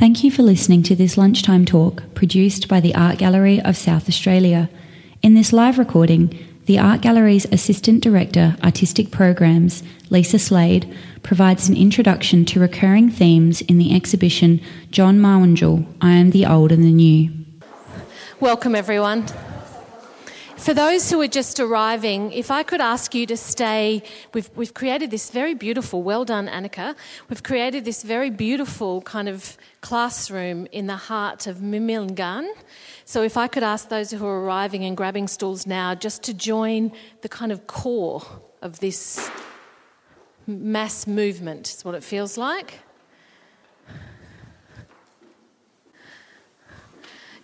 Thank you for listening to this lunchtime talk produced by the Art Gallery of South Australia. In this live recording, the Art Gallery's Assistant Director, Artistic Programs, Lisa Slade, provides an introduction to recurring themes in the exhibition John Mawurndjul, I Am the Old and the New. Welcome, everyone. For those who are just arriving, if I could ask you to stay, we've, we've created this very beautiful, well done, Annika. We've created this very beautiful kind of classroom in the heart of Mimilngan. So if I could ask those who are arriving and grabbing stools now just to join the kind of core of this mass movement, is what it feels like.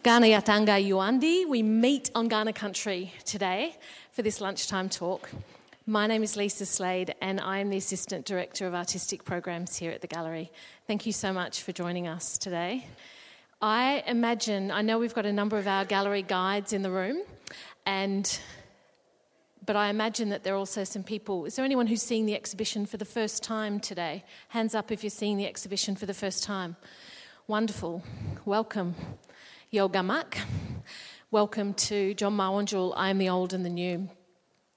Ghana Yatanga Yuandi. We meet on Kaurna country today for this lunchtime talk. My name is Lisa Slade, and I am the Assistant Director of Artistic Programs here at the Gallery. Thank you so much for joining us today. I imagine, I know we've got a number of our gallery guides in the room, and but I imagine that there are also some people. Is there anyone who's seeing the exhibition for the first time today? Hands up if you're seeing the exhibition for the first time. Wonderful. Welcome. Yogamak. Welcome to John Mawurndjul, I am the old and the new.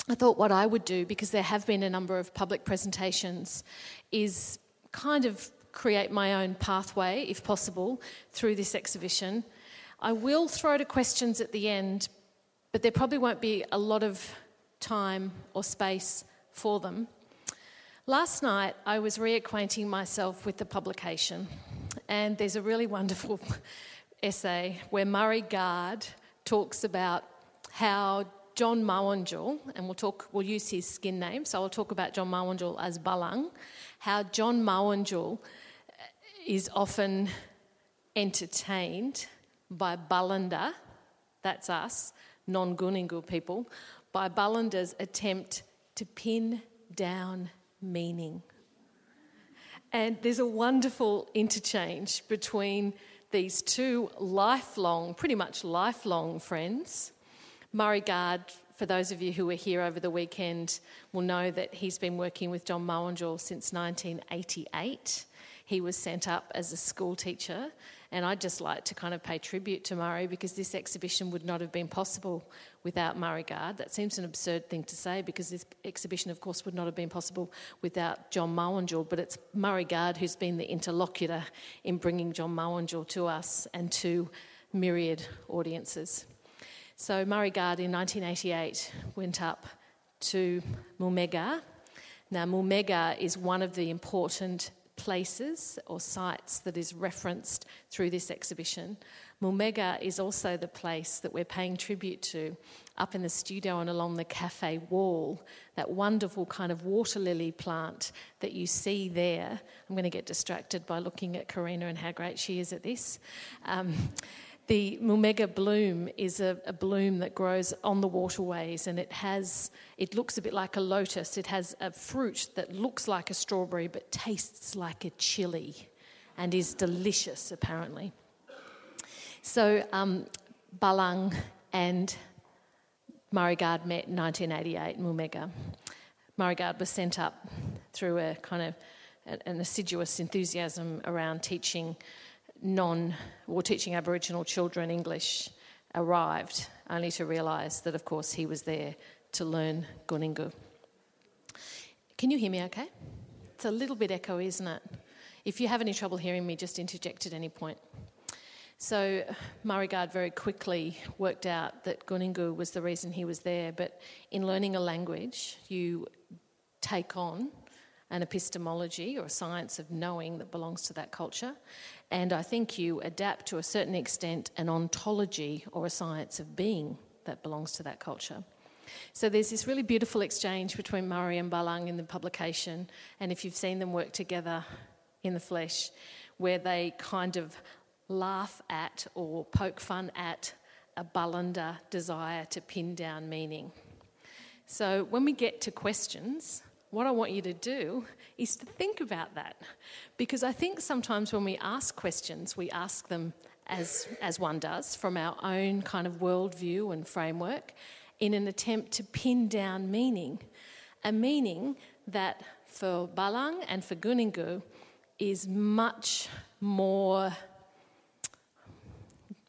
I thought what I would do, because there have been a number of public presentations, is kind of create my own pathway, if possible, through this exhibition. I will throw to questions at the end, but there probably won't be a lot of time or space for them. Last night, I was reacquainting myself with the publication, and there's a really wonderful essay where Murray Garde talks about how John Mawurndjul, and we'll talk, we'll use his skin name, so I'll talk about John Mawurndjul as Balang, how John Mawurndjul uh, is often entertained by Balanda, that's us, non Guningu people, by Balanda's attempt to pin down meaning. And there's a wonderful interchange between these two lifelong, pretty much lifelong friends. Murray Garde, for those of you who were here over the weekend, will know that he's been working with John Mawurndjul since 1988. He was sent up as a school teacher and I'd just like to kind of pay tribute to Murray because this exhibition would not have been possible without Murray Garde. That seems an absurd thing to say because this exhibition, of course, would not have been possible without John Mawurndjul, but it's Murray Garde who's been the interlocutor in bringing John Mawurndjul to us and to myriad audiences. So Murray Garde in 1988 went up to Mulmegar. Now, Mulmegar is one of the important places or sites that is referenced through this exhibition. Mulmegar is also the place that we're paying tribute to up in the studio and along the cafe wall, that wonderful kind of water lily plant that you see there. I'm going to get distracted by looking at Karina and how great she is at this. Um, the Mulmegar bloom is a, a, bloom that grows on the waterways and it has, it looks a bit like a lotus. It has a fruit that looks like a strawberry but tastes like a chili and is delicious apparently. So um, Balang and Murray met in 1988 in Mulmegar. Murray was sent up through a kind of an assiduous enthusiasm around teaching non or teaching Aboriginal children English arrived, only to realise that, of course, he was there to learn Guningu. Can you hear me okay? It's a little bit echoey, isn't it? If you have any trouble hearing me, just interject at any point. So Murray Garde very quickly worked out that Guningu was the reason he was there, but in learning a language, you take on an epistemology or a science of knowing that belongs to that culture. And I think you adapt to a certain extent an ontology or a science of being that belongs to that culture. So there's this really beautiful exchange between Murray and Balang in the publication, and if you've seen them work together in the flesh, where they kind of laugh at or poke fun at a Balanda desire to pin down meaning. So when we get to questions, what I want you to do is to think about that. Because I think sometimes when we ask questions, we ask them as, as one does from our own kind of worldview and framework in an attempt to pin down meaning. A meaning that for Balang and for Guningu is much more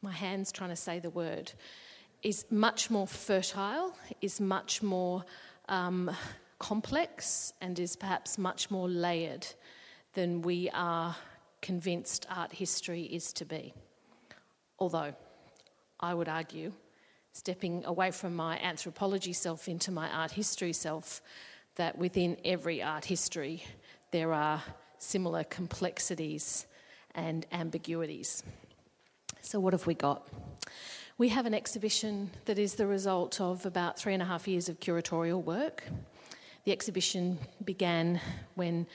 my hands trying to say the word, is much more fertile, is much more um, complex, and is perhaps much more layered than we are convinced art history is to be. Although, I would argue, stepping away from my anthropology self into my art history self, that within every art history there are similar complexities and ambiguities. So, what have we got? We have an exhibition that is the result of about three and a half years of curatorial work. The exhibition began when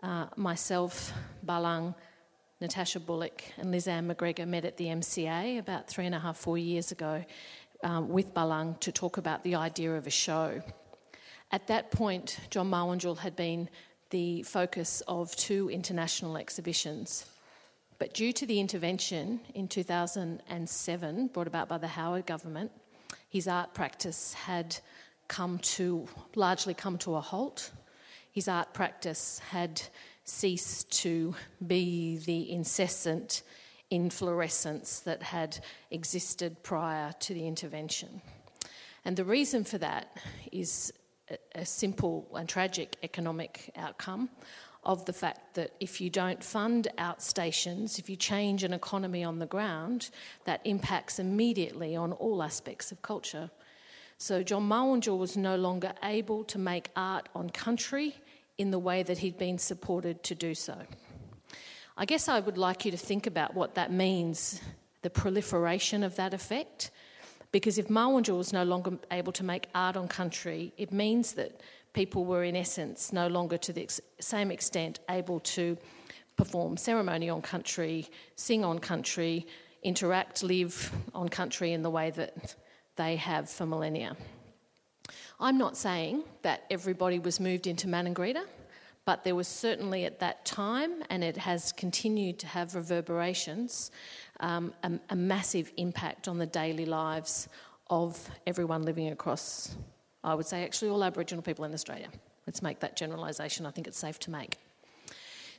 uh, myself, Balang, Natasha Bullock, and Lizanne McGregor met at the MCA about three and a half, four years ago um, with Balang to talk about the idea of a show. At that point, John Mawurndjul had been the focus of two international exhibitions. But due to the intervention in 2007 brought about by the Howard government, his art practice had come to largely come to a halt. His art practice had ceased to be the incessant inflorescence that had existed prior to the intervention. And the reason for that is a, simple and tragic economic outcome of the fact that if you don't fund outstations, if you change an economy on the ground, that impacts immediately on all aspects of culture. So John Mawurndjul was no longer able to make art on country in the way that he'd been supported to do so. I guess I would like you to think about what that means, the proliferation of that effect, because if Mawurndjul was no longer able to make art on country, it means that people were, in essence, no longer to the ex- same extent able to perform ceremony on country, sing on country, interact, live on country in the way that they have for millennia. I'm not saying that everybody was moved into Maningrida, but there was certainly at that time, and it has continued to have reverberations, um, a, a massive impact on the daily lives of everyone living across, I would say, actually all Aboriginal people in Australia. Let's make that generalisation, I think it's safe to make.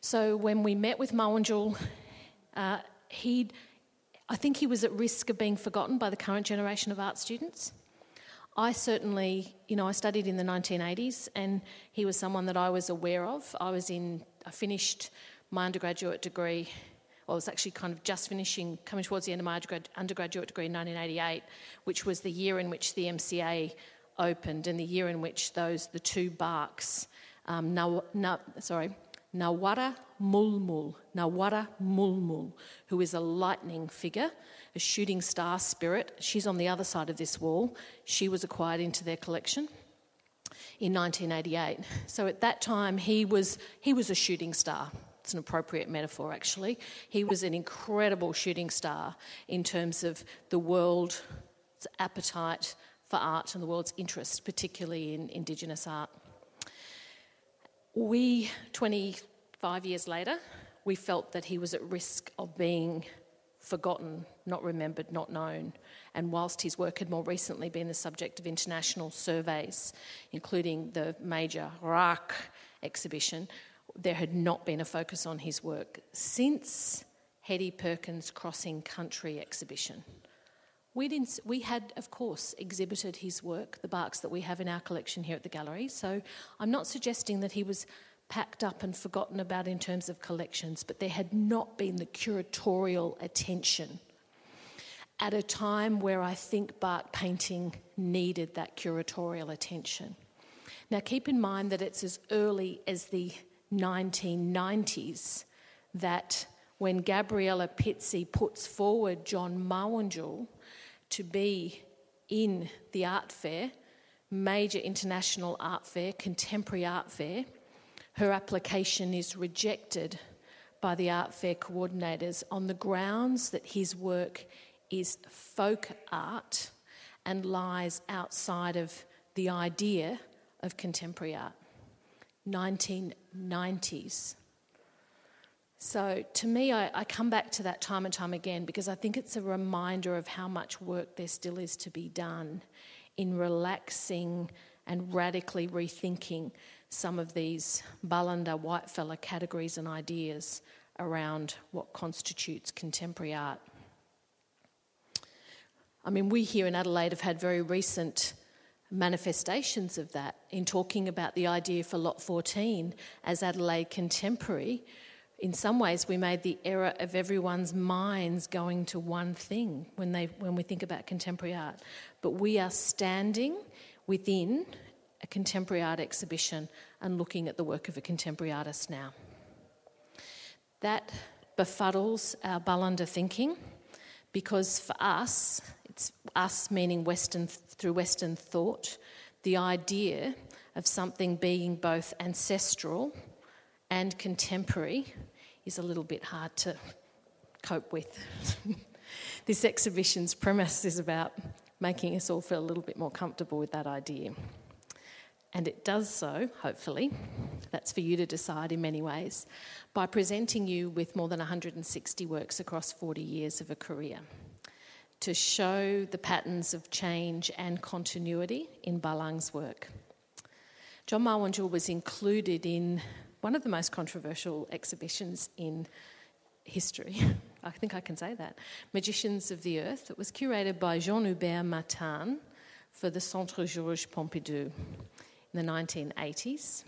So when we met with Mawurndjul, uh, he, I think he was at risk of being forgotten by the current generation of art students. I certainly, you know, I studied in the 1980s and he was someone that I was aware of. I was in, I finished my undergraduate degree I was actually kind of just finishing, coming towards the end of my undergraduate degree in 1988, which was the year in which the MCA opened and the year in which those, the two barks, um, na, na, sorry, Nawara Mulmul, Nawara Mulmul, who is a lightning figure, a shooting star spirit. She's on the other side of this wall. She was acquired into their collection in 1988. So at that time, he was, he was a shooting star. It's an appropriate metaphor, actually. He was an incredible shooting star in terms of the world's appetite for art and the world's interest, particularly in Indigenous art. We, 25 years later, we felt that he was at risk of being forgotten, not remembered, not known. And whilst his work had more recently been the subject of international surveys, including the major RAK exhibition, there had not been a focus on his work since Hetti Perkins' Crossing Country exhibition. We we had, of course, exhibited his work, the barks that we have in our collection here at the gallery. So I'm not suggesting that he was packed up and forgotten about in terms of collections, but there had not been the curatorial attention at a time where I think bark painting needed that curatorial attention. Now, keep in mind that it's as early as the 1990s that when Gabriella Pizzi puts forward John Mawurndjul to be in the art fair, major international art fair, contemporary art fair, her application is rejected by the art fair coordinators on the grounds that his work is folk art and lies outside of the idea of contemporary art. 1990s. So to me, I, I, come back to that time and time again because I think it's a reminder of how much work there still is to be done in relaxing and radically rethinking some of these Balanda white fella categories and ideas around what constitutes contemporary art. I mean, we here in Adelaide have had very recent manifestations of that in talking about the idea for Lot 14 as Adelaide contemporary. In some ways, we made the error of everyone's minds going to one thing when, they, when we think about contemporary art. But we are standing within a contemporary art exhibition and looking at the work of a contemporary artist now. That befuddles our Balanda thinking because for us, it's us meaning Western through Western thought, the idea of something being both ancestral and contemporary is a little bit hard to cope with. this exhibition's premise is about making us all feel a little bit more comfortable with that idea. And it does so, hopefully, that's for you to decide in many ways, by presenting you with more than 160 works across 40 years of a career to show the patterns of change and continuity in Balang's work. John Mawurndjul was included in one of the most controversial exhibitions in history. I think I can say that. Magicians of the Earth. It was curated by Jean Hubert Martin for the Centre Georges Pompidou in the 1980s.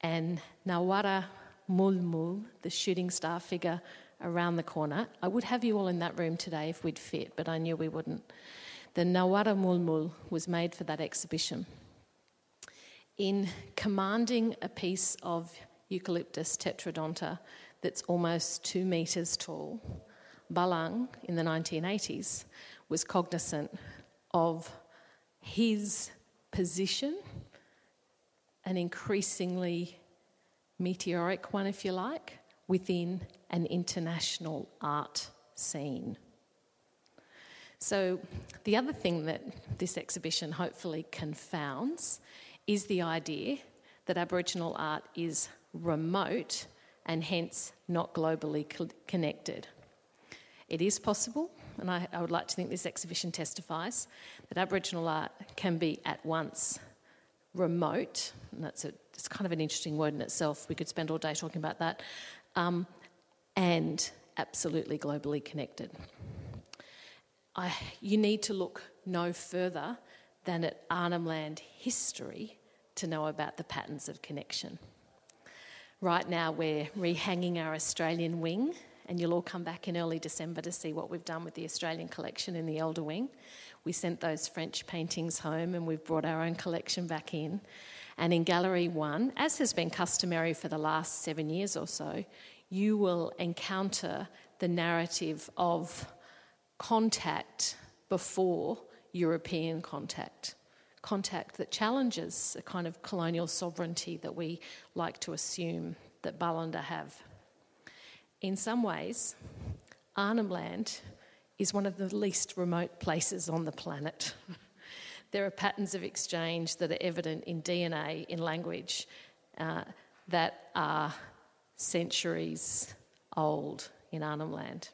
And Nawara Mulmul, the shooting star figure around the corner. I would have you all in that room today if we'd fit, but I knew we wouldn't. The Nawara Mulmul was made for that exhibition. In commanding a piece of Eucalyptus tetrodonta that's almost two metres tall, Balang in the 1980s was cognizant of his position, an increasingly meteoric one, if you like, within an international art scene. So, the other thing that this exhibition hopefully confounds is the idea that Aboriginal art is remote and hence not globally connected. It is possible, and I, I, would like to think this exhibition testifies, that Aboriginal art can be at once remote, and that's a, it's kind of an interesting word in itself. We could spend all day talking about that, um, and absolutely globally connected. I, you need to look no further than at Arnhem Land history to know about the patterns of connection. Right now, we're rehanging our Australian wing, and you'll all come back in early December to see what we've done with the Australian collection in the Elder Wing. We sent those French paintings home, and we've brought our own collection back in. And in Gallery One, as has been customary for the last seven years or so, you will encounter the narrative of contact before European contact. Contact that challenges a kind of colonial sovereignty that we like to assume that Balanda have. In some ways, Arnhem Land is one of the least remote places on the planet. there are patterns of exchange that are evident in DNA, in language, uh, that are centuries old in Arnhem Land.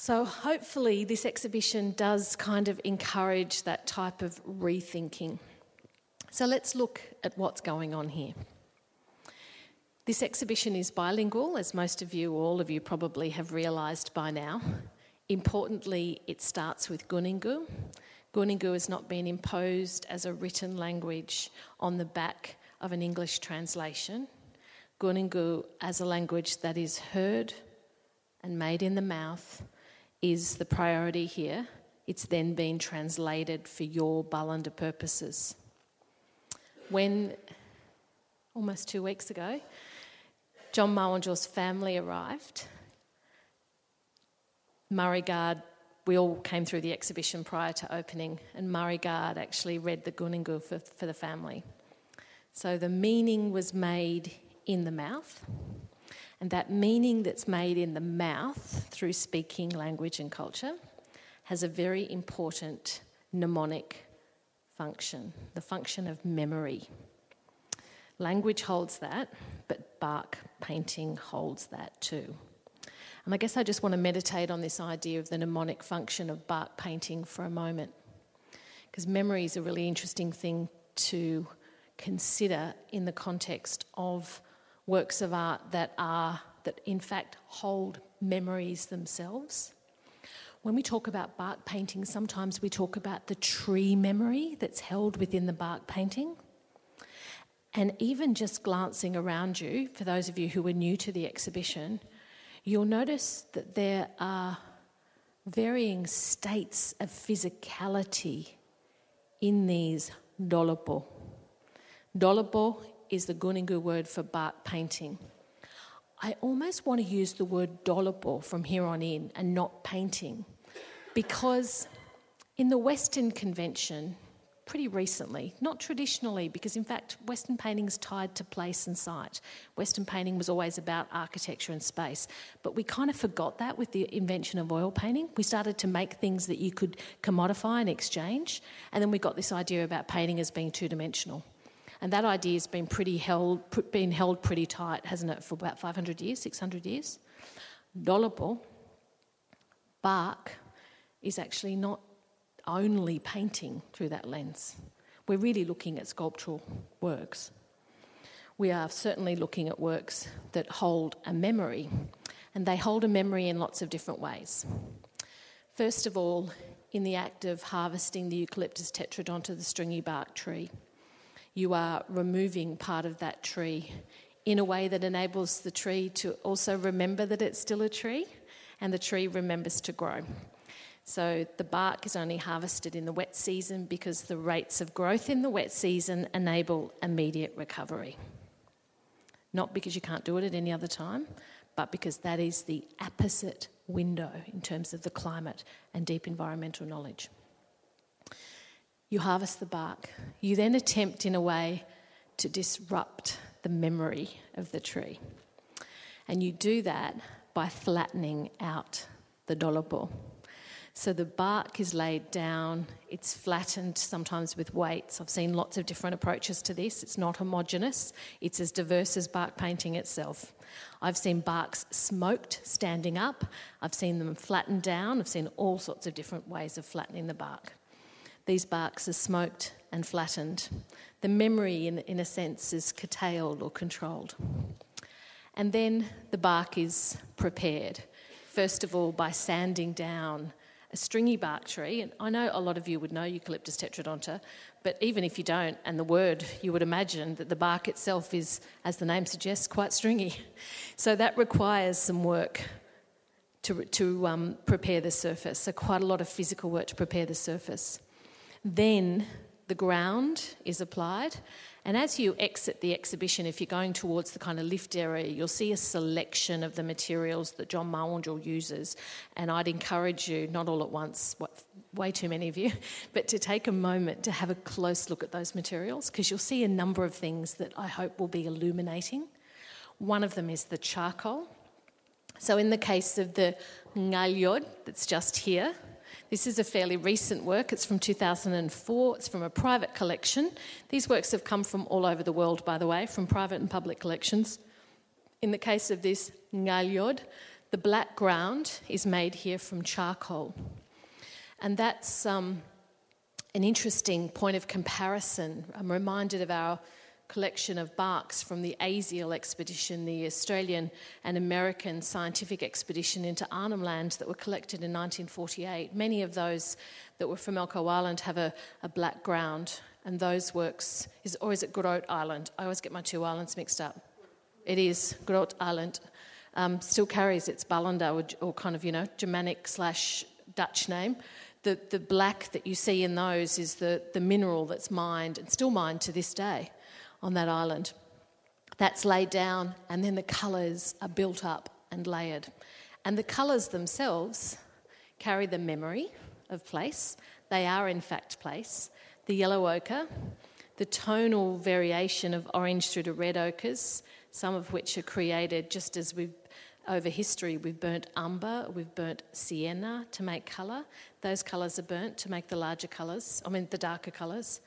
So, hopefully, this exhibition does kind of encourage that type of rethinking. So, let's look at what's going on here. This exhibition is bilingual, as most of you, all of you probably have realised by now. Importantly, it starts with Guningu. Guningu has not been imposed as a written language on the back of an English translation. Guningu as a language that is heard and made in the mouth is the priority here. It's then been translated for your Balanda purposes. When, almost two weeks ago, John Mawurndjul's family arrived, Murray Garde, we all came through the exhibition prior to opening, and Murray Garde actually read the Guningu for, for the family. So the meaning was made in the mouth. And that meaning that's made in the mouth through speaking language and culture has a very important mnemonic function, the function of memory. Language holds that, but bark painting holds that too. And I guess I just want to meditate on this idea of the mnemonic function of bark painting for a moment. Because memory is a really interesting thing to consider in the context of works of art that are that in fact hold memories themselves. When we talk about bark painting, sometimes we talk about the tree memory that's held within the bark painting. And even just glancing around you, for those of you who are new to the exhibition, you'll notice that there are varying states of physicality in these dolopo. Dolopo is the Gunigu word for bark painting. I almost want to use the word dolopo from here on in and not painting because in the Western convention, pretty recently, not traditionally, because in fact, Western painting is tied to place and site. Western painting was always about architecture and space, but we kind of forgot that with the invention of oil painting. We started to make things that you could commodify and exchange, and then we got this idea about painting as being two dimensional. And that idea has been pretty held, been held pretty tight, hasn't it, for about 500 years, 600 years? Dolopo, bark, is actually not only painting through that lens. We're really looking at sculptural works. We are certainly looking at works that hold a memory, and they hold a memory in lots of different ways. First of all, in the act of harvesting the Eucalyptus tetrodonta, the stringy bark tree, you are removing part of that tree in a way that enables the tree to also remember that it's still a tree and the tree remembers to grow. So the bark is only harvested in the wet season because the rates of growth in the wet season enable immediate recovery. Not because you can't do it at any other time, but because that is the opposite window in terms of the climate and deep environmental knowledge. You harvest the bark. You then attempt, in a way, to disrupt the memory of the tree. And you do that by flattening out the dolopo. So the bark is laid down, it's flattened sometimes with weights. I've seen lots of different approaches to this. It's not homogenous, it's as diverse as bark painting itself. I've seen barks smoked standing up, I've seen them flattened down, I've seen all sorts of different ways of flattening the bark. These barks are smoked and flattened. The memory, in, in a sense, is curtailed or controlled. And then the bark is prepared, first of all, by sanding down a stringy bark tree, and I know a lot of you would know Eucalyptus tetrodonta, but even if you don't, and the word, you would imagine that the bark itself is, as the name suggests, quite stringy. So that requires some work to, to um, prepare the surface, so quite a lot of physical work to prepare the surface. Then the ground is applied, and as you exit the exhibition, if you're going towards the kind of lift area, you'll see a selection of the materials that John Mawurndjul uses. And I'd encourage you, not all at once, what, way too many of you, but to take a moment to have a close look at those materials because you'll see a number of things that I hope will be illuminating. One of them is the charcoal. So, in the case of the ngalyod that's just here, this is a fairly recent work. It's from 2004. It's from a private collection. These works have come from all over the world, by the way, from private and public collections. In the case of this ngalyod, the black ground is made here from charcoal. And that's um, an interesting point of comparison. I'm reminded of our collection of barks from the ASIAL expedition, the Australian and American scientific expedition into Arnhem Land that were collected in 1948. Many of those that were from Elcho Island have a, a black ground, and those works, is, or is it Groote Island? I always get my two islands mixed up. It is Groote Island. Um, still carries its Balanda or, or kind of, you know, Germanic slash Dutch name the, the black that you see in those is the, the mineral that's mined and still mined to this day on that island. That's laid down, and then the colours are built up and layered. And the colours themselves carry the memory of place. They are, in fact, place. The yellow ochre, the tonal variation of orange through to red ochres, some of which are created just as we've over history, we've burnt umber, we've burnt sienna to make colour. Those colours are burnt to make the larger colours, I mean, the darker colours.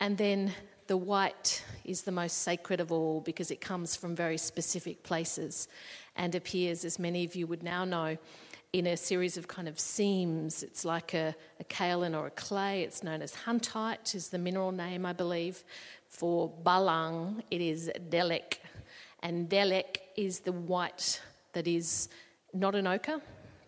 And then the white is the most sacred of all because it comes from very specific places and appears, as many of you would now know, in a series of kind of seams. It's like a, a kaolin or a clay. It's known as huntite, is the mineral name, I believe. For balang, it is delek. And delek is the white that is not an ochre,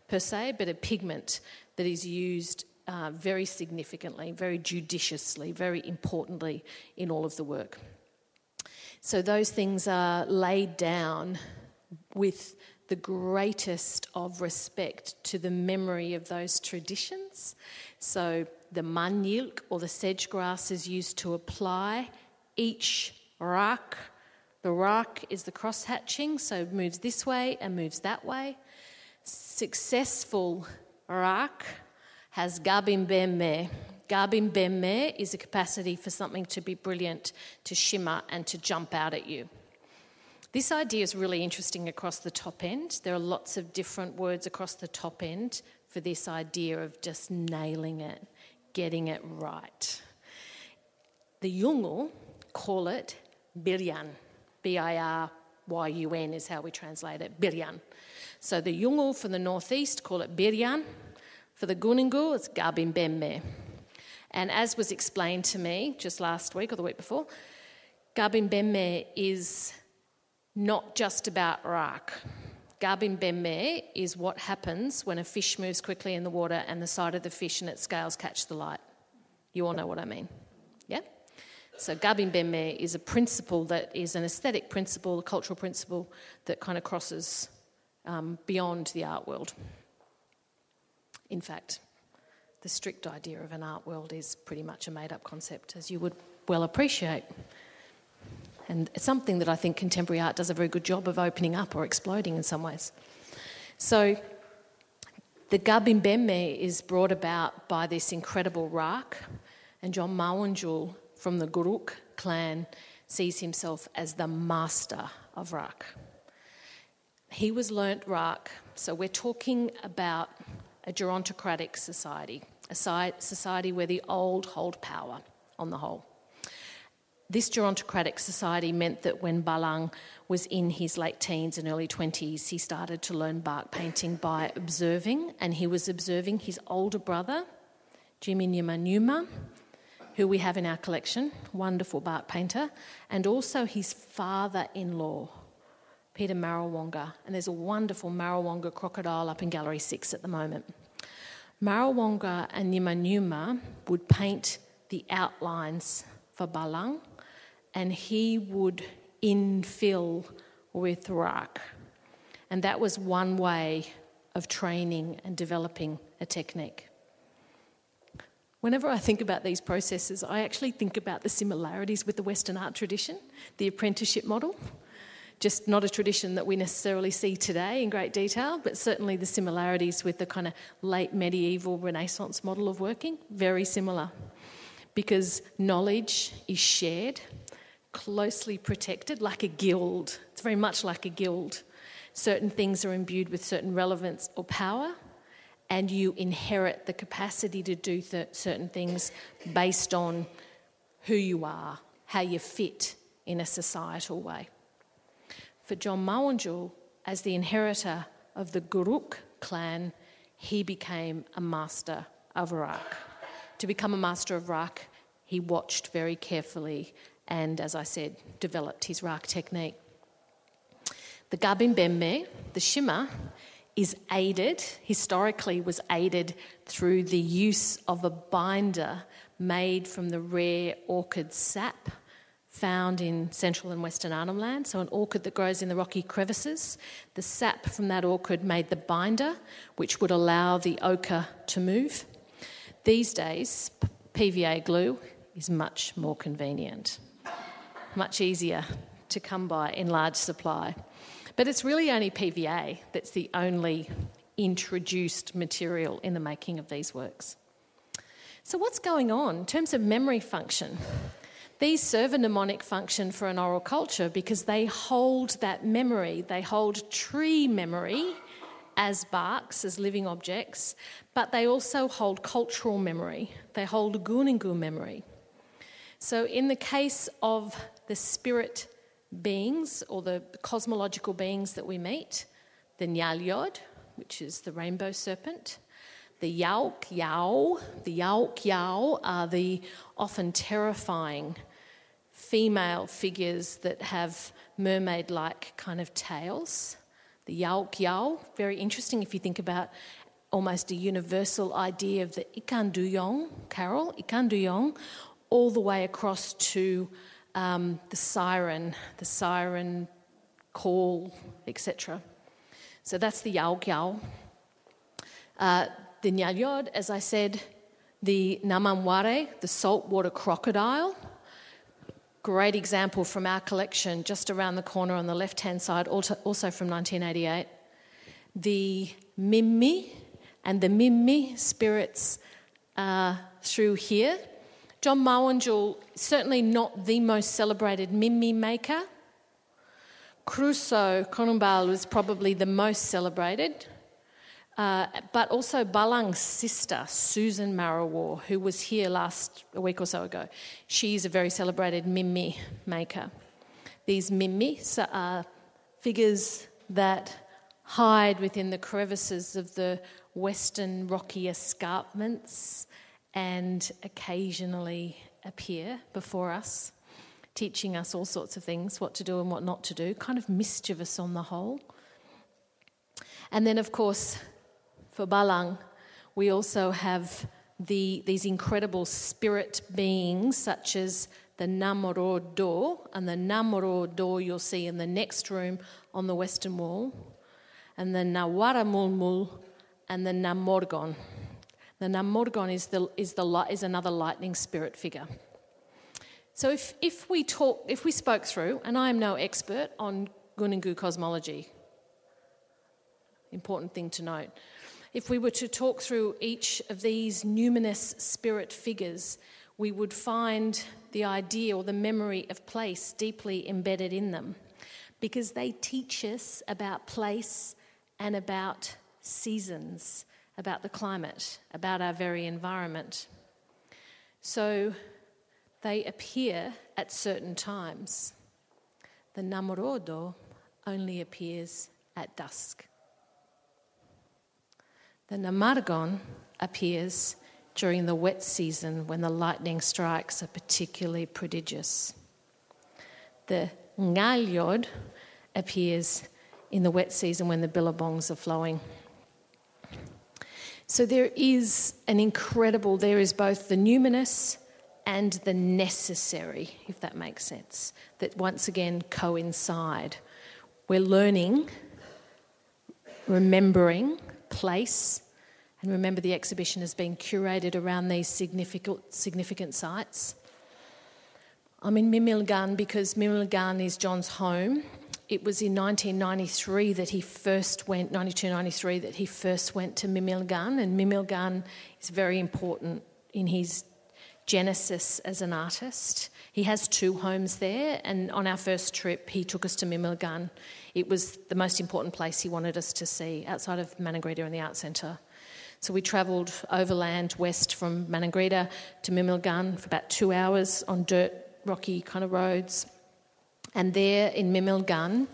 per se, but a pigment that is used uh, very significantly, very judiciously, very importantly in all of the work. So those things are laid down with the greatest of respect to the memory of those traditions. So the manyilk or the sedge grass is used to apply each rak. The rak is the cross hatching, so moves this way and moves that way. Successful rak has gabimbeme. Gabimbeme is a capacity for something to be brilliant, to shimmer, and to jump out at you. This idea is really interesting across the top end. There are lots of different words across the top end for this idea of just nailing it, getting it right. The Yolngu call it biryun. B I R Y U N is how we translate it, biryun. So the Yolngu from the northeast call it biryun. For the Gunungu, it's gabimbeme. And as was explained to me just last week or the week before, gabimbeme is not just about rak. Gabimbeme is what happens when a fish moves quickly in the water and the side of the fish and its scales catch the light. You all know what I mean. Yeah? So Gabimbeme is a principle that is an aesthetic principle, a cultural principle that kind of crosses um, beyond the art world. In fact, the strict idea of an art world is pretty much a made up concept, as you would well appreciate. And it's something that I think contemporary art does a very good job of opening up or exploding in some ways. So the Gabimbeme is brought about by this incredible Rak, and John Mawurndjul from the Guruk clan sees himself as the master of Rak. He was learnt Rak, so we're talking about a gerontocratic society, a society where the old hold power on the whole. This gerontocratic society meant that when Balang was in his late teens and early 20s, he started to learn bark painting by observing, and he was observing his older brother, Jimmy Nyuma who we have in our collection, wonderful bark painter, and also his father in law, Peter Marralwanga, And there's a wonderful Marralwanga crocodile up in Gallery 6 at the moment. Marralwanga and Nyuma would paint the outlines for Balang and he would infill with rak. And that was one way of training and developing a technique. Whenever I think about these processes, I actually think about the similarities with the Western art tradition, the apprenticeship model. Just not a tradition that we necessarily see today in great detail, but certainly the similarities with the kind of late medieval Renaissance model of working, very similar. Because knowledge is shared, closely protected, like a guild. It's very much like a guild. Certain things are imbued with certain relevance or power, and you inherit the capacity to do th- certain things based on who you are, how you fit in a societal way. For John Mawurndjul, as the inheritor of the Guruk clan, he became a master of Rak. To become a master of Rak, he watched very carefully and, as I said, developed his rak technique. The Gabimbeme, the shimmer, is aided, historically was aided through the use of a binder made from the rare orchid sap found in central and western Arnhem Land. So, an orchid that grows in the rocky crevices. The sap from that orchid made the binder, which would allow the ochre to move. These days, PVA glue is much more convenient much easier to come by in large supply. But it's really only PVA that's the only introduced material in the making of these works. So, what's going on in terms of memory function? These serve a mnemonic function for an oral culture because they hold that memory, they hold tree memory as barks, as living objects, but they also hold cultural memory, they hold Gunungu memory. So, in the case of the spirit beings or the cosmological beings that we meet the Ngalyod, which is the rainbow serpent, the Yauk Yao, the Yauk Yao are the often terrifying female figures that have mermaid like kind of tails. The Yauk Yao, very interesting if you think about almost a universal idea of the Ikan Duyong carol, Ikan Duyong, all the way across to um, the siren, the siren call, etc. So that's the Yauk Yao. Uh, the Ngalyod, as I said, the Namamware, the saltwater crocodile. Great example from our collection just around the corner on the left hand side, also from 1988. The Mimmi and the Mimmi spirits through here. John Mawurndjul, certainly not the most celebrated Mimmi maker. Crusoe Kuningbal was probably the most celebrated. Uh, but also Balang's sister, Susan Marrawar, who was here last a week or so ago. She's a very celebrated Mimmi maker. These Mimmi are figures that hide within the crevices of the western rocky escarpments and occasionally appear before us, teaching us all sorts of things, what to do and what not to do, kind of mischievous on the whole. And then, of course, for Balang, we also have the, these incredible spirit beings, such as the Namoro Do, and the Namoro Do you'll see in the next room on the western wall, and the Nawara Mulmul, and the Namorgon. The Namorgon is, the, is, the, is another lightning spirit figure. So if, if we talk, if we spoke through, and I am no expert on Gunungu cosmology, important thing to note, if we were to talk through each of these numinous spirit figures, we would find the idea or the memory of place deeply embedded in them because they teach us about place and about seasons, about the climate, about our very environment. So they appear at certain times. The Namorodo only appears at dusk. The Namargon appears during the wet season when the lightning strikes are particularly prodigious. The Ngalyod appears in the wet season when the billabongs are flowing. So there is an incredible, there is both the numinous and the necessary, if that makes sense, that once again coincide. We're learning, remembering, place. And remember, the exhibition has been curated around these significant, significant sites. I'm in Mimilgan because Mimilgan is John's home. It was in 1993 that he first went, 92 93, that he first went to Mimilgan, and Mimilgan is very important in his genesis as an artist. He has two homes there, and on our first trip, he took us to Mimilgan. It was the most important place he wanted us to see outside of Maningrida and the Art Centre. So we travelled overland west from Maningrida to Mimilgan for about two hours on dirt, rocky kind of roads. And there in Mimilgan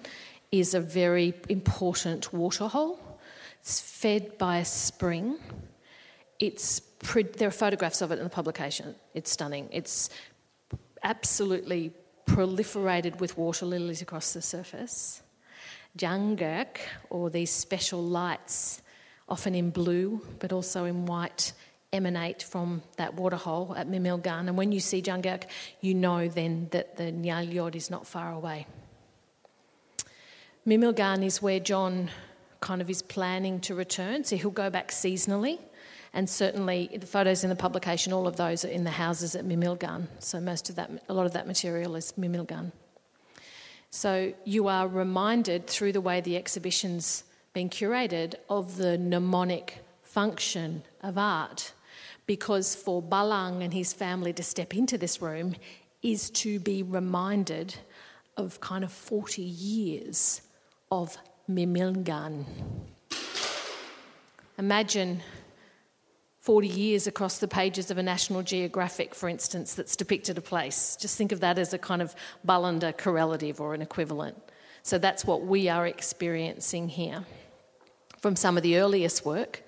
is a very important waterhole. It's fed by a spring. It's pre- there are photographs of it in the publication. It's stunning. It's absolutely proliferated with water lilies across the surface. Jangak, or these special lights, often in blue but also in white, emanate from that waterhole at Mimilgan. And when you see Jangak, you know then that the Ngalyod is not far away. Mimilgan is where John kind of is planning to return, so he'll go back seasonally. And certainly, the photos in the publication, all of those are in the houses at Mimilgan. So most of that, a lot of that material is Mimilgan. So you are reminded through the way the exhibition's been curated of the mnemonic function of art. Because for Balang and his family to step into this room is to be reminded of kind of 40 years of Mimilgan. Imagine 40 years across the pages of a National Geographic, for instance, that's depicted a place. Just think of that as a kind of Balanda correlative or an equivalent. So that's what we are experiencing here. From some of the earliest work,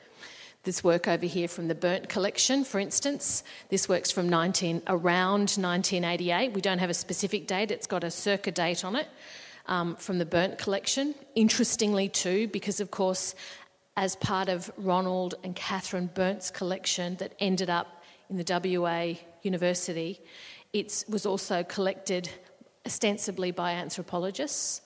this work over here from the Berndt collection, for instance, this work's from 19, around 1988. We don't have a specific date, it's got a circa date on it. um, from the Berndt collection. Interestingly, too, because of course, as part of Ronald and Catherine Berndt's collection that ended up in the WA University, it was also collected ostensibly by anthropologists.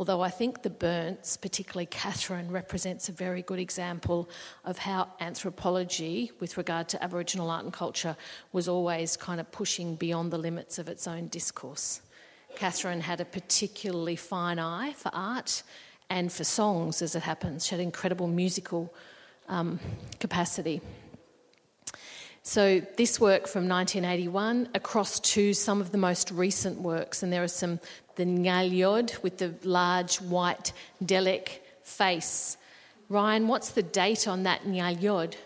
Although I think the Berndts, particularly Catherine, represents a very good example of how anthropology, with regard to Aboriginal art and culture, was always kind of pushing beyond the limits of its own discourse. Catherine had a particularly fine eye for art and for songs, as it happens. She had incredible musical um, capacity. So, this work from 1981 across to some of the most recent works, and there are some, the Ngalyod with the large white Delek face. Ryan, what's the date on that Ngalyod?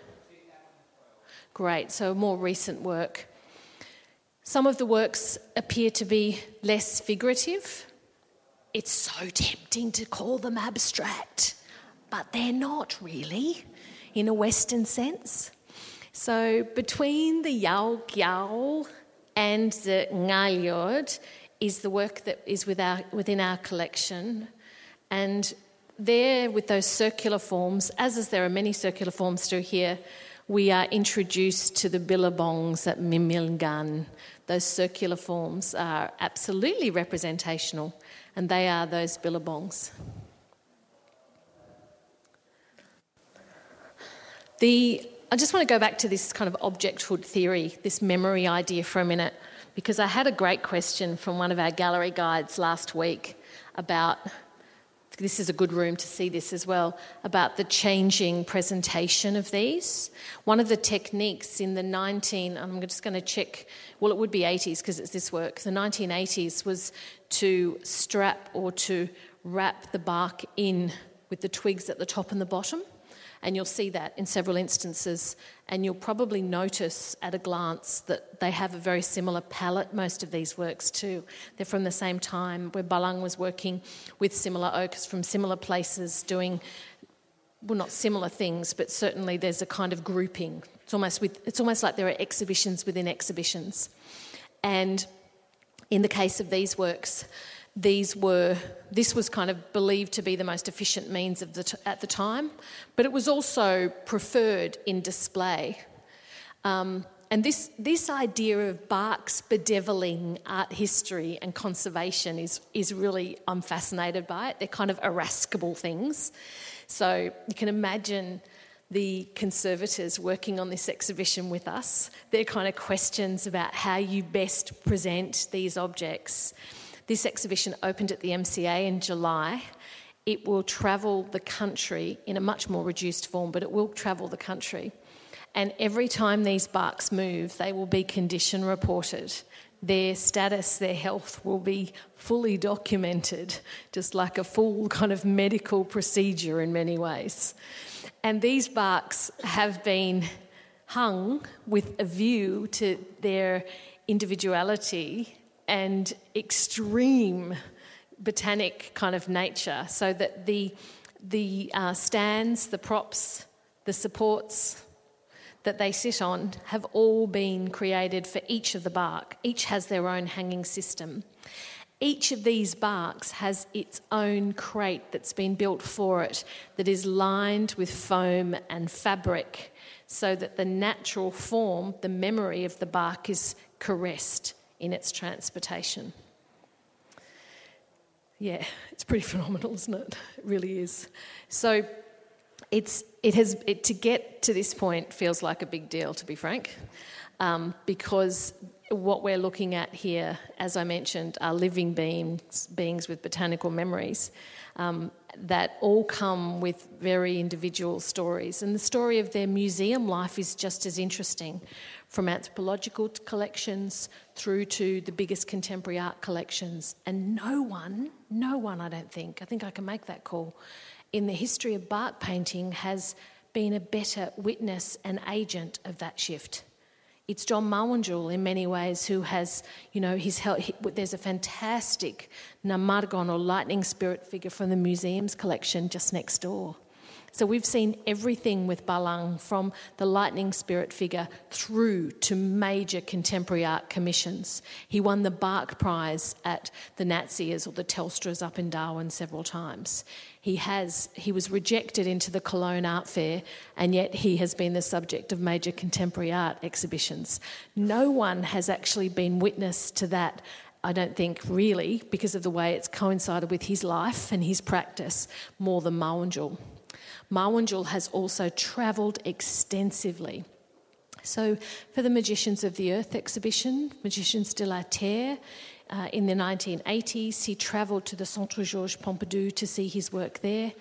Great, so more recent work. Some of the works appear to be less figurative. It's so tempting to call them abstract, but they're not really in a Western sense. So between the Yawkyawk and the Ngalyod is the work that is with our, within our collection. And there, with those circular forms, as there are many circular forms through here, we are introduced to the billabongs at Milmilngkan. Those circular forms are absolutely representational, and they are those billabongs. The I just want to go back to this kind of objecthood theory, this memory idea for a minute, because I had a great question from one of our gallery guides last week about this is a good room to see this as well about the changing presentation of these. One of the techniques in the 19, I'm just going to check, well, it would be 80s because it's this work. The 1980s was to strap or to wrap the bark in with the twigs at the top and the bottom. And you'll see that in several instances. And you'll probably notice at a glance that they have a very similar palette, most of these works too. They're from the same time where Balang was working with similar oaks from similar places doing well, not similar things, but certainly there's a kind of grouping. It's almost, with, it's almost like there are exhibitions within exhibitions. And in the case of these works, these were this was kind of believed to be the most efficient means of the t- at the time, but it was also preferred in display. Um, and this, this idea of barks bedeviling art history and conservation is, is really, I'm fascinated by it. They're kind of irascible things. So you can imagine the conservators working on this exhibition with us, their kind of questions about how you best present these objects. This exhibition opened at the MCA in July. It will travel the country in a much more reduced form, but it will travel the country. And every time these barks move, they will be condition reported. Their status, their health will be fully documented, just like a full kind of medical procedure in many ways. And these barks have been hung with a view to their individuality and extreme botanic kind of nature, so that the, the uh, stands, the props, the supports that they sit on have all been created for each of the bark. Each has their own hanging system. Each of these barks has its own crate that's been built for it that is lined with foam and fabric so that the natural form, the memory of the bark, is caressed in its transportation. Yeah, it's pretty phenomenal, isn't it? It really is. So it's, it has, it, to get to this point feels like a big deal, to be frank, um, because what we're looking at here, as I mentioned, are living beings, beings with botanical memories um, that all come with very individual stories. And the story of their museum life is just as interesting from anthropological collections through to the biggest contemporary art collections. And no one, no one, I don't think, I think I can make that call, in the history of bark painting has been a better witness and agent of that shift. It's John Mawurndjul in many ways who has, you know, he's held, he, there's a fantastic Namarrkon or lightning spirit figure from the museum's collection just next door. So we've seen everything with Balang from the lightning spirit figure through to major contemporary art commissions. He won the Bark Prize at the NATSIAAs or the Telstras up in Darwin several times. He has he was rejected into the Cologne Art Fair and yet he has been the subject of major contemporary art exhibitions. No one has actually been witness to that I don't think really, because of the way it's coincided with his life and his practice, more than Mawurndjul. Mawurndjul has also travelled extensively. So, for the Magicians of the Earth exhibition, Magiciens de la Terre, uh, in the 1980s, he travelled to the Centre Georges Pompidou to see his work there.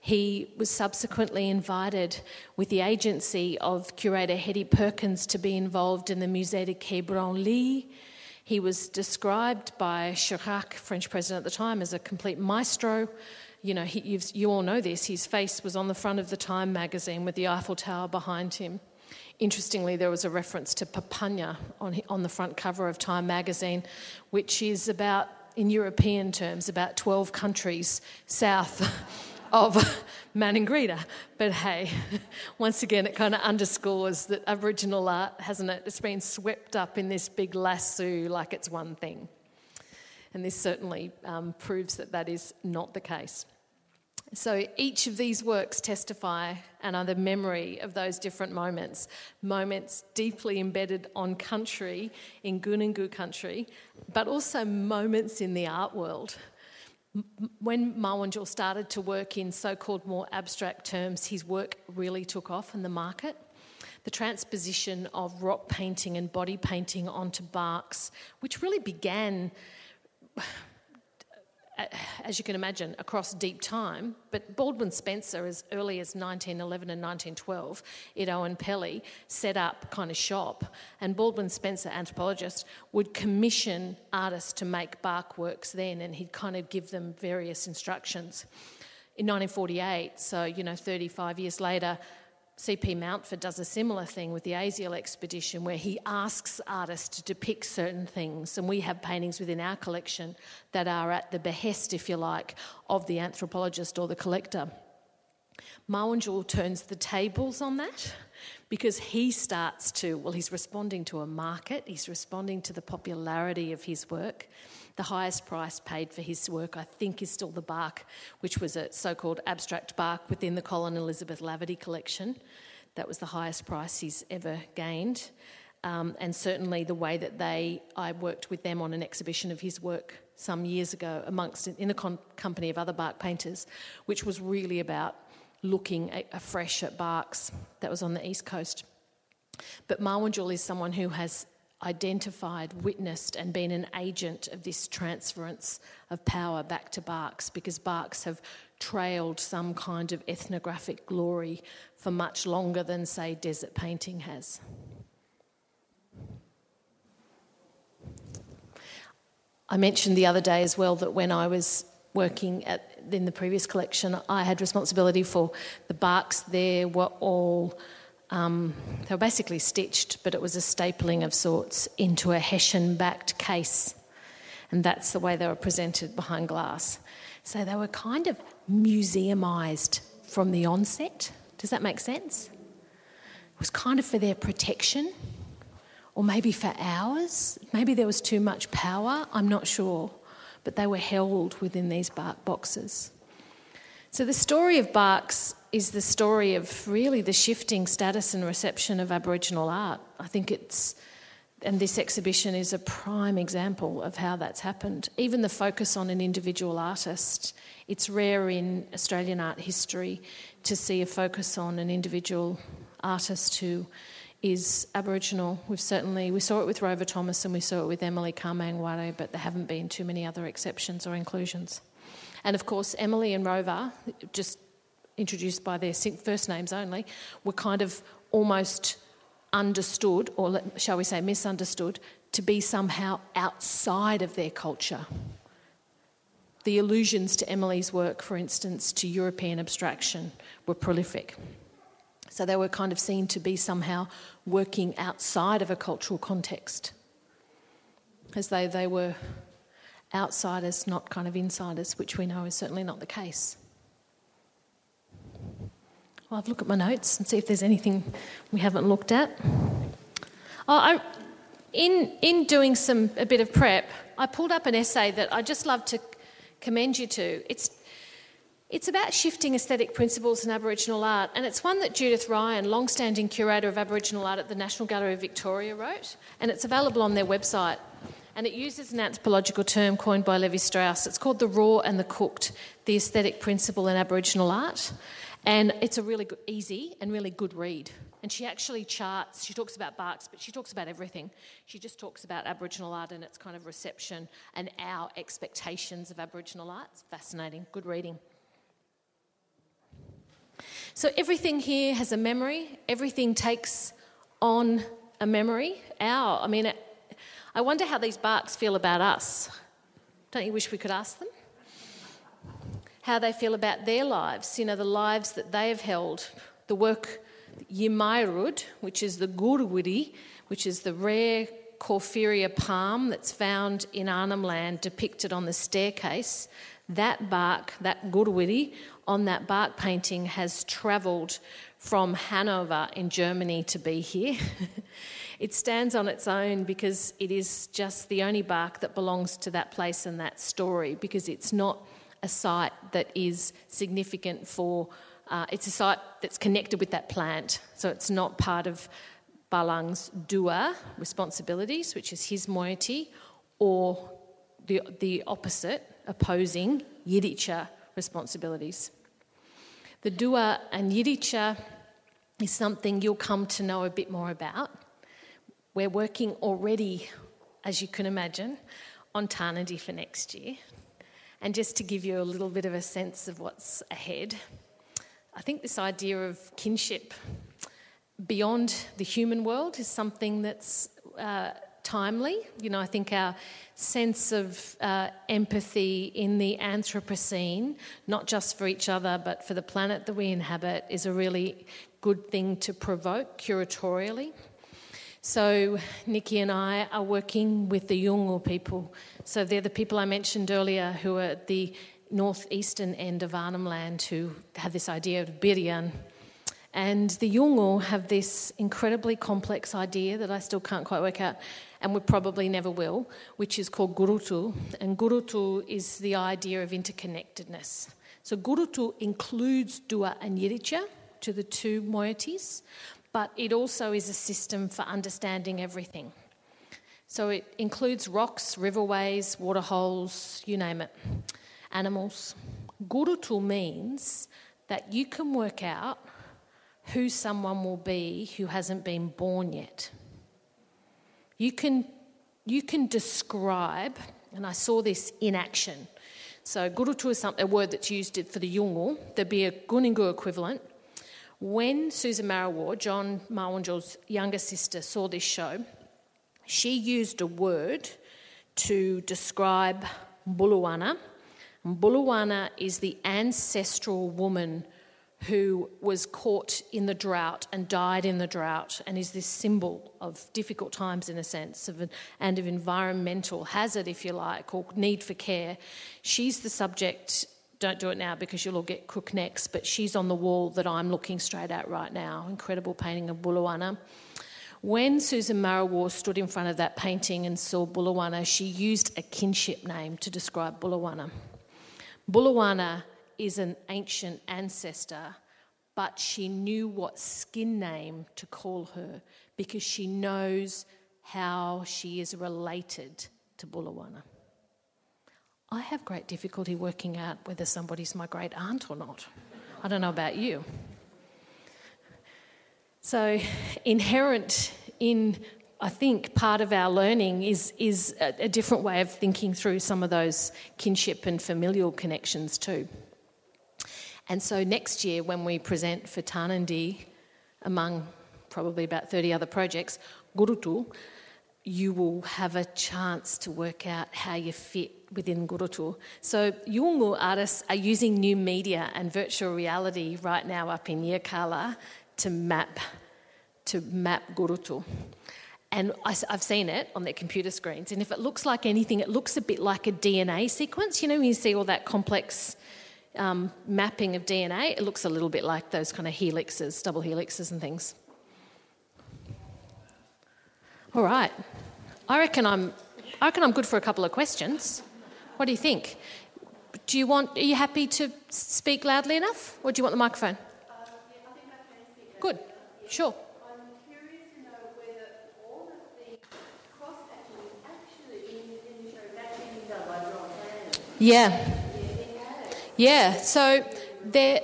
He was subsequently invited with the agency of curator Hetti Perkins to be involved in the Musée de Quai Branly he was described by Chirac, French president at the time, as a complete maestro. You know, he, you all know this. His face was on the front of the Time magazine with the Eiffel Tower behind him. Interestingly, there was a reference to Papunya on, on the front cover of Time magazine, which is about, in European terms, about 12 countries south of Maningrida. But hey, once again, it kind of underscores that Aboriginal art, hasn't it? It's been swept up in this big lasso like it's one thing. And this certainly um, proves that that is not the case. So each of these works testify and are the memory of those different moments, moments deeply embedded on country, in Kuninjku country, but also moments in the art world when Mawurndjul started to work in so called more abstract terms, his work really took off in the market. The transposition of rock painting and body painting onto barks, which really began as you can imagine, across deep time. But Baldwin Spencer, as early as 1911 and 1912, at Oenpelli, set up kind of shop. And Baldwin Spencer, anthropologist, would commission artists to make bark works then, and he'd kind of give them various instructions. In 1948, so you know, 35 years later, C.P. Mountford does a similar thing with the Asiel expedition where he asks artists to depict certain things. And we have paintings within our collection that are at the behest, if you like, of the anthropologist or the collector. Mawurndjul turns the tables on that because he starts to, well, he's responding to a market, he's responding to the popularity of his work. The highest price paid for his work, I think, is still the bark, which was a so called abstract bark within the Colin Elizabeth Laverty collection. That was the highest price he's ever gained. Um, and certainly the way that they, I worked with them on an exhibition of his work some years ago amongst in the con- company of other bark painters, which was really about looking afresh at barks. That was on the east coast. But Mawurndjul is someone who has identified, witnessed, and been an agent of this transference of power back to barks because barks have trailed some kind of ethnographic glory for much longer than, say, desert painting has. I mentioned the other day as well that when I was working at, in the previous collection, I had responsibility for the barks there were all um, they were basically stitched, but it was a stapling of sorts into a Hessian backed case. And that's the way they were presented behind glass. So they were kind of museumised from the onset. Does that make sense? It was kind of for their protection, or maybe for ours. Maybe there was too much power, I'm not sure. But they were held within these bark boxes. So the story of barks is the story of really the shifting status and reception of Aboriginal art. I think it's, and this exhibition is a prime example of how that's happened. Even the focus on an individual artist, it's rare in Australian art history to see a focus on an individual artist who is Aboriginal. We've certainly we saw it with Rover Thomas and we saw it with Emily Kame Kngwarreye, but there haven't been too many other exceptions or inclusions. And of course, Emily and Rover, just introduced by their first names only, were kind of almost understood, or shall we say misunderstood, to be somehow outside of their culture. The allusions to Emily's work, for instance, to European abstraction, were prolific. So they were kind of seen to be somehow working outside of a cultural context, as though they were outsiders, not kind of insiders, which we know is certainly not the case. Well, I've looked at my notes and see if there's anything we haven't looked at. Oh, I, in, in doing some, a bit of prep, I pulled up an essay that I just love to commend you to. It's, it's about shifting aesthetic principles in Aboriginal art, and it's one that Judith Ryan, long standing curator of Aboriginal art at the National Gallery of Victoria, wrote, and it's available on their website. And it uses an anthropological term coined by Levi Strauss. It's called the raw and the cooked, the aesthetic principle in Aboriginal art. And it's a really good, easy and really good read. And she actually charts, she talks about barks, but she talks about everything. She just talks about Aboriginal art and its kind of reception and our expectations of Aboriginal art. It's fascinating, good reading. So everything here has a memory, everything takes on a memory. Our, I mean, I wonder how these barks feel about us. Don't you wish we could ask them? How they feel about their lives, you know, the lives that they have held, the work Yimairud, which is the Gurwiri, which is the rare Porphyria palm that's found in Arnhem Land depicted on the staircase. That bark, that Gurwiri, on that bark painting has travelled from Hanover in Germany to be here. it stands on its own because it is just the only bark that belongs to that place and that story because it's not a site that is significant for uh, it's a site that's connected with that plant, so it's not part of Balang's dua responsibilities, which is his moiety, or the, the opposite, opposing Yirritja responsibilities. The dua and Yirritja is something you'll come to know a bit more about. We're working already, as you can imagine, on Tarnanthi for next year. And just to give you a little bit of a sense of what's ahead, I think this idea of kinship beyond the human world is something that's uh, timely. You know, I think our sense of uh, empathy in the Anthropocene, not just for each other but for the planet that we inhabit, is a really good thing to provoke curatorially. So, Nikki and I are working with the Yolngu people. So, they're the people I mentioned earlier who are at the northeastern end of Arnhem Land who have this idea of biryun. And the Yolngu have this incredibly complex idea that I still can't quite work out, and we probably never will, which is called Gurrutu. And Gurrutu is the idea of interconnectedness. So Gurrutu includes Dua and Yirritja to the two moieties, but it also is a system for understanding everything. So it includes rocks, riverways, waterholes, you name it animals. Gurrutu means that you can work out who someone will be who hasn't been born yet. You can, you can describe, and I saw this in action. So, gurrutu is a word that's used for the Yolngu. There'd be a Kuninjku equivalent. When Susan Marawarr, John Mawurndjul's younger sister, saw this show, she used a word to describe Buluwana, Buluwana is the ancestral woman who was caught in the drought and died in the drought and is this symbol of difficult times in a sense of an, and of environmental hazard if you like or need for care. She's the subject don't do it now because you'll all get crook necks but she's on the wall that i'm looking straight at right now incredible painting of buluwana when Susan Marawarr stood in front of that painting and saw Buluwana, she used a kinship name to describe Buluwana. Buluwana is an ancient ancestor, but she knew what skin name to call her because she knows how she is related to Buluwana. I have great difficulty working out whether somebody's my great aunt or not. I don't know about you. So, inherent in I think part of our learning is, is a, a, different way of thinking through some of those kinship and familial connections too. And so next year, when we present for Tarnanthi, among probably about 30 other projects, Gurrutu, you will have a chance to work out how you fit within Gurrutu. So Yolngu artists are using new media and virtual reality right now up in Yirrkala to map to map Gurrutu. And I, have seen it on their computer screens. And if it looks like anything, it looks a bit like a DNA sequence. You know, when you see all that complex um, mapping of DNA, it looks a little bit like those kind of helixes, double helixes and things. All right. I reckon I'm, I reckon I'm good for a couple of questions. What do you think? Do you want, are you happy to speak loudly enough, or do you want the microphone? Uh, yeah, good, sure. Yeah. Yeah. So there,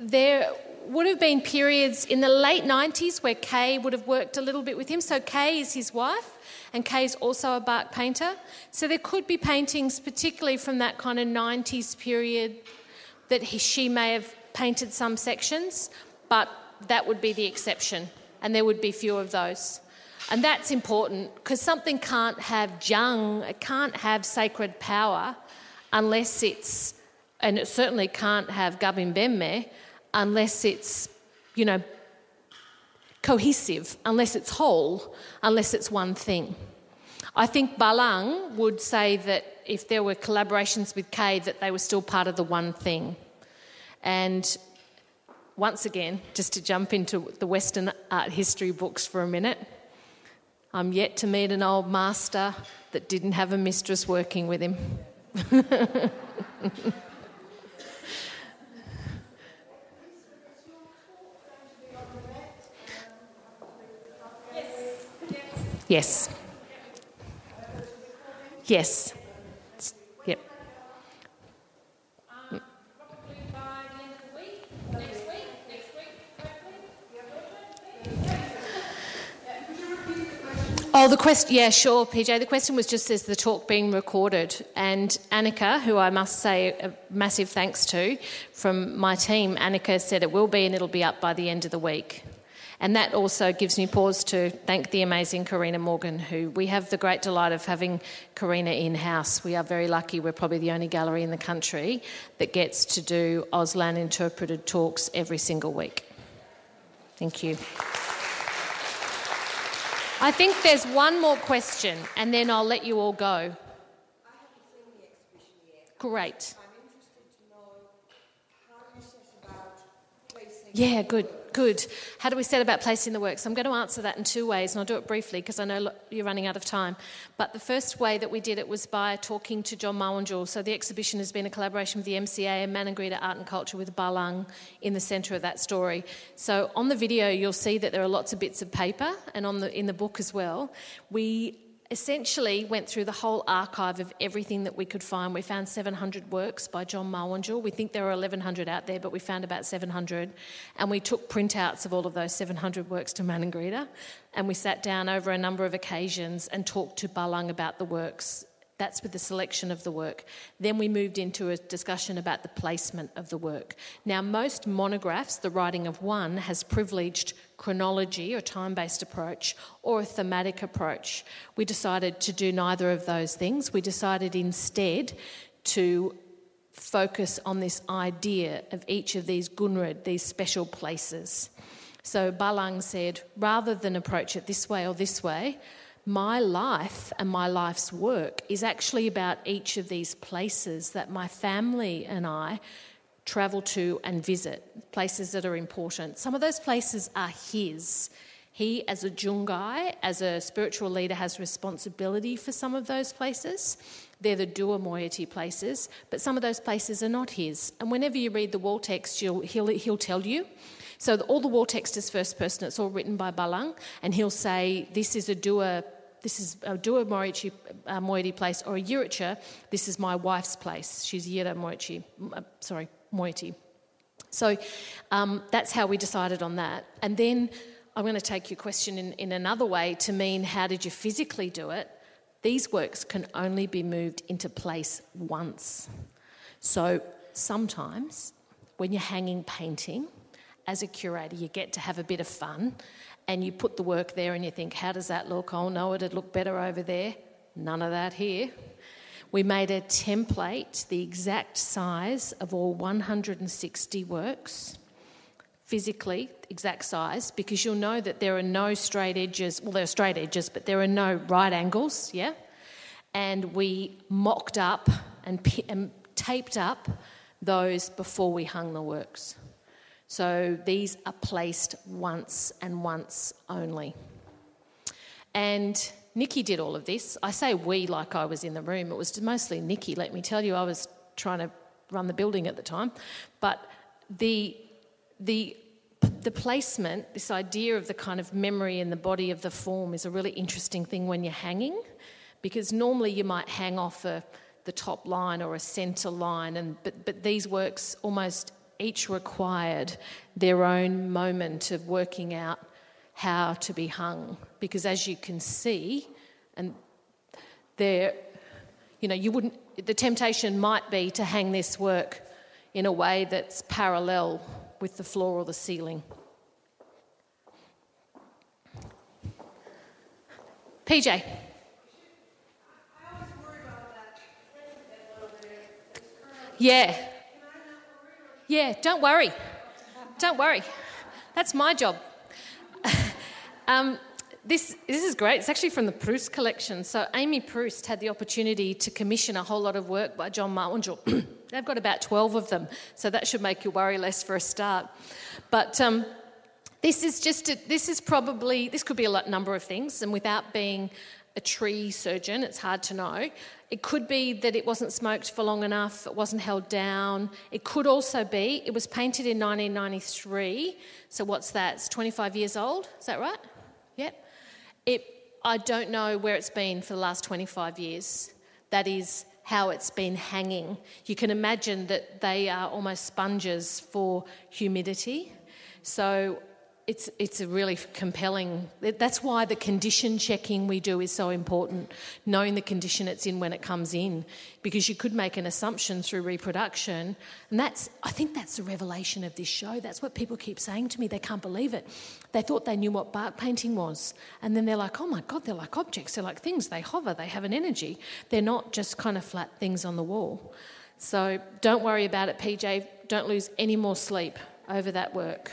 there would have been periods in the late 90s where Kay would have worked a little bit with him. So Kay is his wife, and Kay is also a bark painter. So there could be paintings, particularly from that kind of 90s period, that he, she may have painted some sections, but that would be the exception, and there would be few of those. And that's important because something can't have jung, it can't have sacred power unless it's, and it certainly can't have Gabimbeme unless it's, you know, cohesive, unless it's whole, unless it's one thing. I think Balang would say that if there were collaborations with Kay, that they were still part of the one thing. And once again, just to jump into the Western art history books for a minute, I'm yet to meet an old master that didn't have a mistress working with him. yes. Yes. Yep. Oh, the question, yeah, sure, PJ. The question was just is the talk being recorded? And Annika, who I must say a massive thanks to from my team, Annika said it will be and it'll be up by the end of the week. And that also gives me pause to thank the amazing Karina Morgan, who we have the great delight of having Karina in house. We are very lucky, we're probably the only gallery in the country that gets to do Auslan interpreted talks every single week. Thank you. I think there's one more question, and then I'll let you all go. Great. Yeah, good. Good. How do we set about placing the works? I'm going to answer that in two ways, and I'll do it briefly because I know you're running out of time. But the first way that we did it was by talking to John Mawurndjul. So the exhibition has been a collaboration with the MCA and Maningrida Art and Culture with Balang in the centre of that story. So on the video, you'll see that there are lots of bits of paper, and on the in the book as well. We essentially went through the whole archive of everything that we could find. We found 700 works by John Mawurndjul. We think there are 1,100 out there, but we found about 700. And we took printouts of all of those 700 works to Maningrida. And we sat down over a number of occasions and talked to Balang about the works that's with the selection of the work. Then we moved into a discussion about the placement of the work. Now, most monographs, the writing of one, has privileged chronology or time based approach or a thematic approach. We decided to do neither of those things. We decided instead to focus on this idea of each of these gunrid, these special places. So Balang said, rather than approach it this way or this way, my life and my life's work is actually about each of these places that my family and I travel to and visit, places that are important. Some of those places are his. He, as a Jungai, as a spiritual leader, has responsibility for some of those places. They're the Dua moiety places, but some of those places are not his. And whenever you read the wall text, he'll, he'll tell you. So the, all the wall text is first person. It's all written by Balang, and he'll say, "This is a Dua." This is a Dua Moichi, uh, moiety place, or a Yirritja, this is my wife's place. She's Yira Moichi, uh, sorry, moiety. So um, that's how we decided on that. And then I'm going to take your question in, in another way to mean how did you physically do it? These works can only be moved into place once. So sometimes when you're hanging painting, as a curator, you get to have a bit of fun and you put the work there and you think, how does that look? Oh no, it'd look better over there. None of that here. We made a template, the exact size of all 160 works, physically, exact size, because you'll know that there are no straight edges. Well, there are straight edges, but there are no right angles, yeah? And we mocked up and, and taped up those before we hung the works. So these are placed once and once only. And Nikki did all of this. I say we like I was in the room. It was mostly Nikki, let me tell you. I was trying to run the building at the time. But the, the, the placement, this idea of the kind of memory in the body of the form, is a really interesting thing when you're hanging because normally you might hang off a, the top line or a centre line, and, but, but these works almost each required their own moment of working out how to be hung. Because as you can see, and there, you know, you wouldn't, the temptation might be to hang this work in a way that's parallel with the floor or the ceiling. PJ. Yeah. Yeah, don't worry. Don't worry. That's my job. um, this, this is great. It's actually from the Proust collection. So, Amy Proust had the opportunity to commission a whole lot of work by John Mawurndjul. They've got about 12 of them, so that should make you worry less for a start. But um, this is just, a, this is probably, this could be a number of things, and without being a tree surgeon, it's hard to know. It could be that it wasn't smoked for long enough, it wasn't held down. It could also be it was painted in 1993. So what's that? It's 25 years old. Is that right? Yep. It, I don't know where it's been for the last 25 years. That is how it's been hanging. You can imagine that they are almost sponges for humidity. So it's, it's a really compelling. That's why the condition checking we do is so important, knowing the condition it's in when it comes in, because you could make an assumption through reproduction. And that's, I think that's the revelation of this show. That's what people keep saying to me. They can't believe it. They thought they knew what bark painting was. And then they're like, oh my God, they're like objects. They're like things. They hover, they have an energy. They're not just kind of flat things on the wall. So don't worry about it, PJ. Don't lose any more sleep over that work.